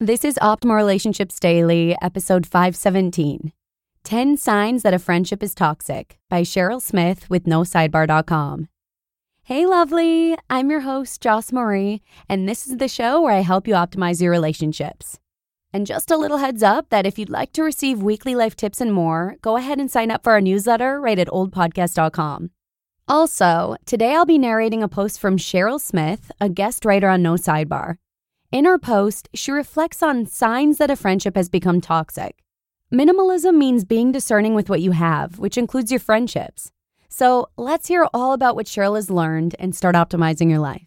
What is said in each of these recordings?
This is Optimal Relationships Daily, episode 517 10 Signs That a Friendship is Toxic by Cheryl Smith with NoSidebar.com. Hey, lovely. I'm your host, Joss Marie, and this is the show where I help you optimize your relationships. And just a little heads up that if you'd like to receive weekly life tips and more, go ahead and sign up for our newsletter right at oldpodcast.com. Also, today I'll be narrating a post from Cheryl Smith, a guest writer on No Sidebar. In her post, she reflects on signs that a friendship has become toxic. Minimalism means being discerning with what you have, which includes your friendships. So let's hear all about what Cheryl has learned and start optimizing your life.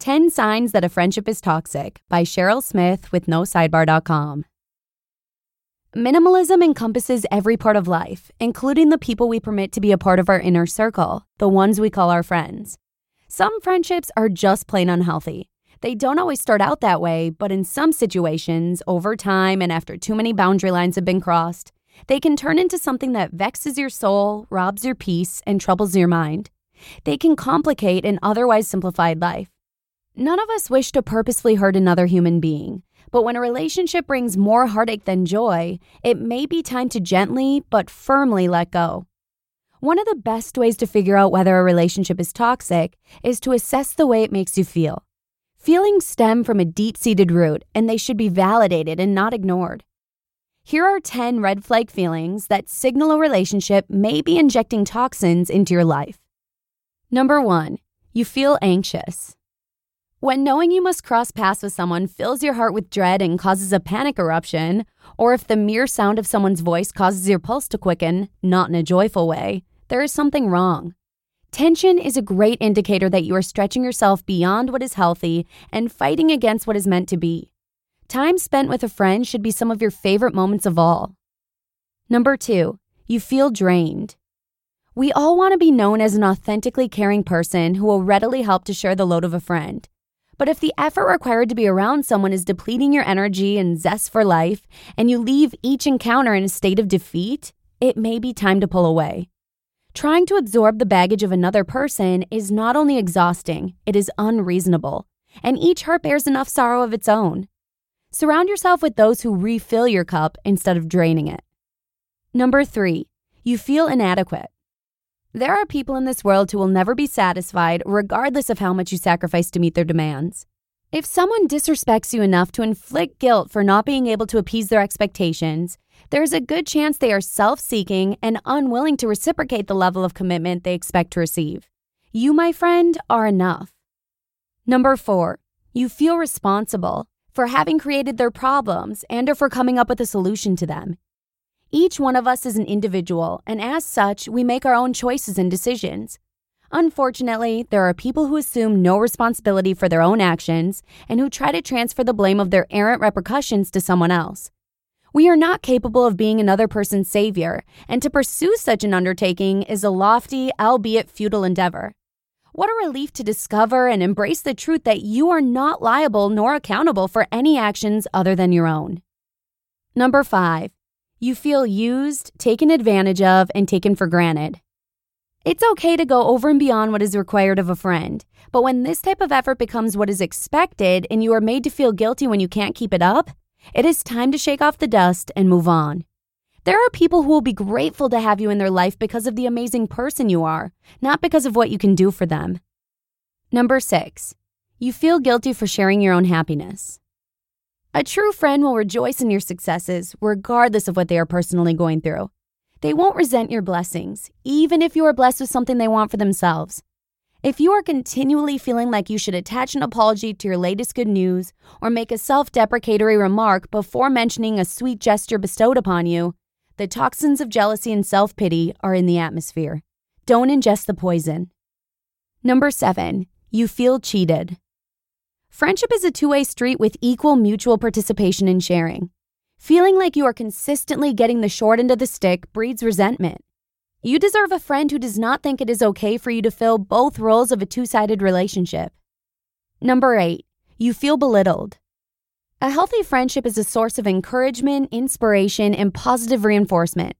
10 Signs That a Friendship is Toxic by Cheryl Smith with NoSidebar.com. Minimalism encompasses every part of life, including the people we permit to be a part of our inner circle, the ones we call our friends. Some friendships are just plain unhealthy. They don't always start out that way, but in some situations, over time and after too many boundary lines have been crossed, they can turn into something that vexes your soul, robs your peace, and troubles your mind. They can complicate an otherwise simplified life. None of us wish to purposefully hurt another human being, but when a relationship brings more heartache than joy, it may be time to gently but firmly let go. One of the best ways to figure out whether a relationship is toxic is to assess the way it makes you feel. Feelings stem from a deep seated root and they should be validated and not ignored. Here are 10 red flag feelings that signal a relationship may be injecting toxins into your life. Number one, you feel anxious. When knowing you must cross paths with someone fills your heart with dread and causes a panic eruption, or if the mere sound of someone's voice causes your pulse to quicken, not in a joyful way, there is something wrong. Tension is a great indicator that you are stretching yourself beyond what is healthy and fighting against what is meant to be. Time spent with a friend should be some of your favorite moments of all. Number two, you feel drained. We all want to be known as an authentically caring person who will readily help to share the load of a friend. But if the effort required to be around someone is depleting your energy and zest for life, and you leave each encounter in a state of defeat, it may be time to pull away. Trying to absorb the baggage of another person is not only exhausting, it is unreasonable, and each heart bears enough sorrow of its own. Surround yourself with those who refill your cup instead of draining it. Number three, you feel inadequate. There are people in this world who will never be satisfied, regardless of how much you sacrifice to meet their demands. If someone disrespects you enough to inflict guilt for not being able to appease their expectations, there's a good chance they are self seeking and unwilling to reciprocate the level of commitment they expect to receive. You, my friend, are enough. Number four, you feel responsible for having created their problems and or for coming up with a solution to them. Each one of us is an individual, and as such, we make our own choices and decisions. Unfortunately, there are people who assume no responsibility for their own actions and who try to transfer the blame of their errant repercussions to someone else. We are not capable of being another person's savior, and to pursue such an undertaking is a lofty, albeit futile endeavor. What a relief to discover and embrace the truth that you are not liable nor accountable for any actions other than your own. Number five, you feel used, taken advantage of, and taken for granted. It's okay to go over and beyond what is required of a friend, but when this type of effort becomes what is expected and you are made to feel guilty when you can't keep it up, it is time to shake off the dust and move on. There are people who will be grateful to have you in their life because of the amazing person you are, not because of what you can do for them. Number six, You feel guilty for sharing your own happiness. A true friend will rejoice in your successes, regardless of what they are personally going through. They won't resent your blessings, even if you are blessed with something they want for themselves. If you are continually feeling like you should attach an apology to your latest good news or make a self deprecatory remark before mentioning a sweet gesture bestowed upon you, the toxins of jealousy and self pity are in the atmosphere. Don't ingest the poison. Number seven, you feel cheated. Friendship is a two way street with equal mutual participation and sharing. Feeling like you are consistently getting the short end of the stick breeds resentment. You deserve a friend who does not think it is okay for you to fill both roles of a two sided relationship. Number eight, you feel belittled. A healthy friendship is a source of encouragement, inspiration, and positive reinforcement.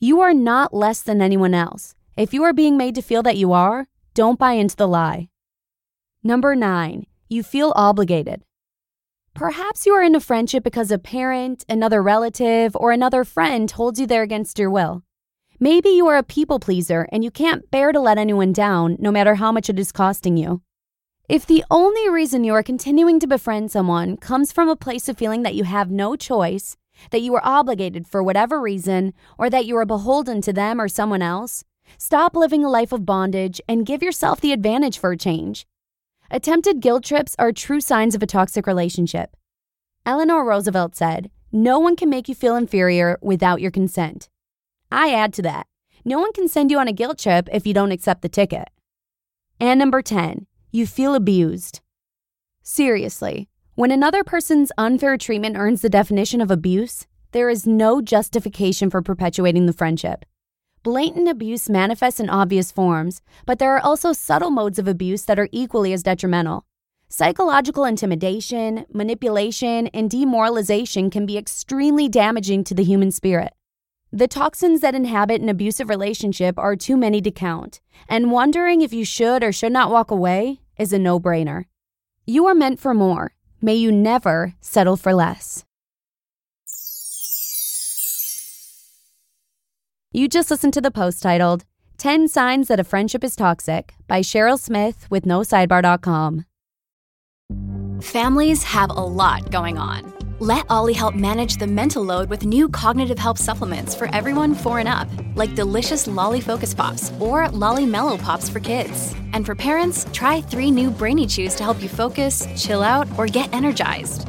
You are not less than anyone else. If you are being made to feel that you are, don't buy into the lie. Number nine, you feel obligated. Perhaps you are in a friendship because a parent, another relative, or another friend holds you there against your will. Maybe you are a people pleaser and you can't bear to let anyone down, no matter how much it is costing you. If the only reason you are continuing to befriend someone comes from a place of feeling that you have no choice, that you are obligated for whatever reason, or that you are beholden to them or someone else, stop living a life of bondage and give yourself the advantage for a change. Attempted guilt trips are true signs of a toxic relationship. Eleanor Roosevelt said, No one can make you feel inferior without your consent. I add to that, no one can send you on a guilt trip if you don't accept the ticket. And number 10, you feel abused. Seriously, when another person's unfair treatment earns the definition of abuse, there is no justification for perpetuating the friendship. Blatant abuse manifests in obvious forms, but there are also subtle modes of abuse that are equally as detrimental. Psychological intimidation, manipulation, and demoralization can be extremely damaging to the human spirit. The toxins that inhabit an abusive relationship are too many to count, and wondering if you should or should not walk away is a no brainer. You are meant for more. May you never settle for less. You just listened to the post titled 10 Signs That a Friendship is Toxic by Cheryl Smith with NoSidebar.com. Families have a lot going on. Let OLLY help manage the mental load with new cognitive help supplements for everyone four and up, like delicious Lolly Focus Pops or Lolly Mellow Pops for kids. And for parents, try three new Brainy Chews to help you focus, chill out, or get energized.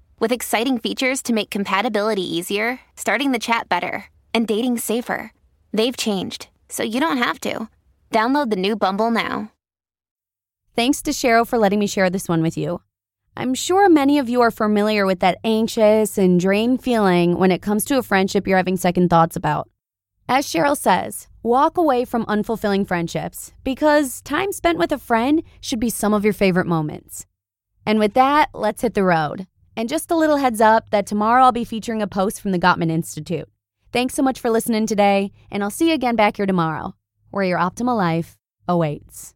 with exciting features to make compatibility easier, starting the chat better, and dating safer. They've changed, so you don't have to. Download the new Bumble now. Thanks to Cheryl for letting me share this one with you. I'm sure many of you are familiar with that anxious and drained feeling when it comes to a friendship you're having second thoughts about. As Cheryl says, walk away from unfulfilling friendships because time spent with a friend should be some of your favorite moments. And with that, let's hit the road. And just a little heads up that tomorrow I'll be featuring a post from the Gottman Institute. Thanks so much for listening today, and I'll see you again back here tomorrow, where your optimal life awaits.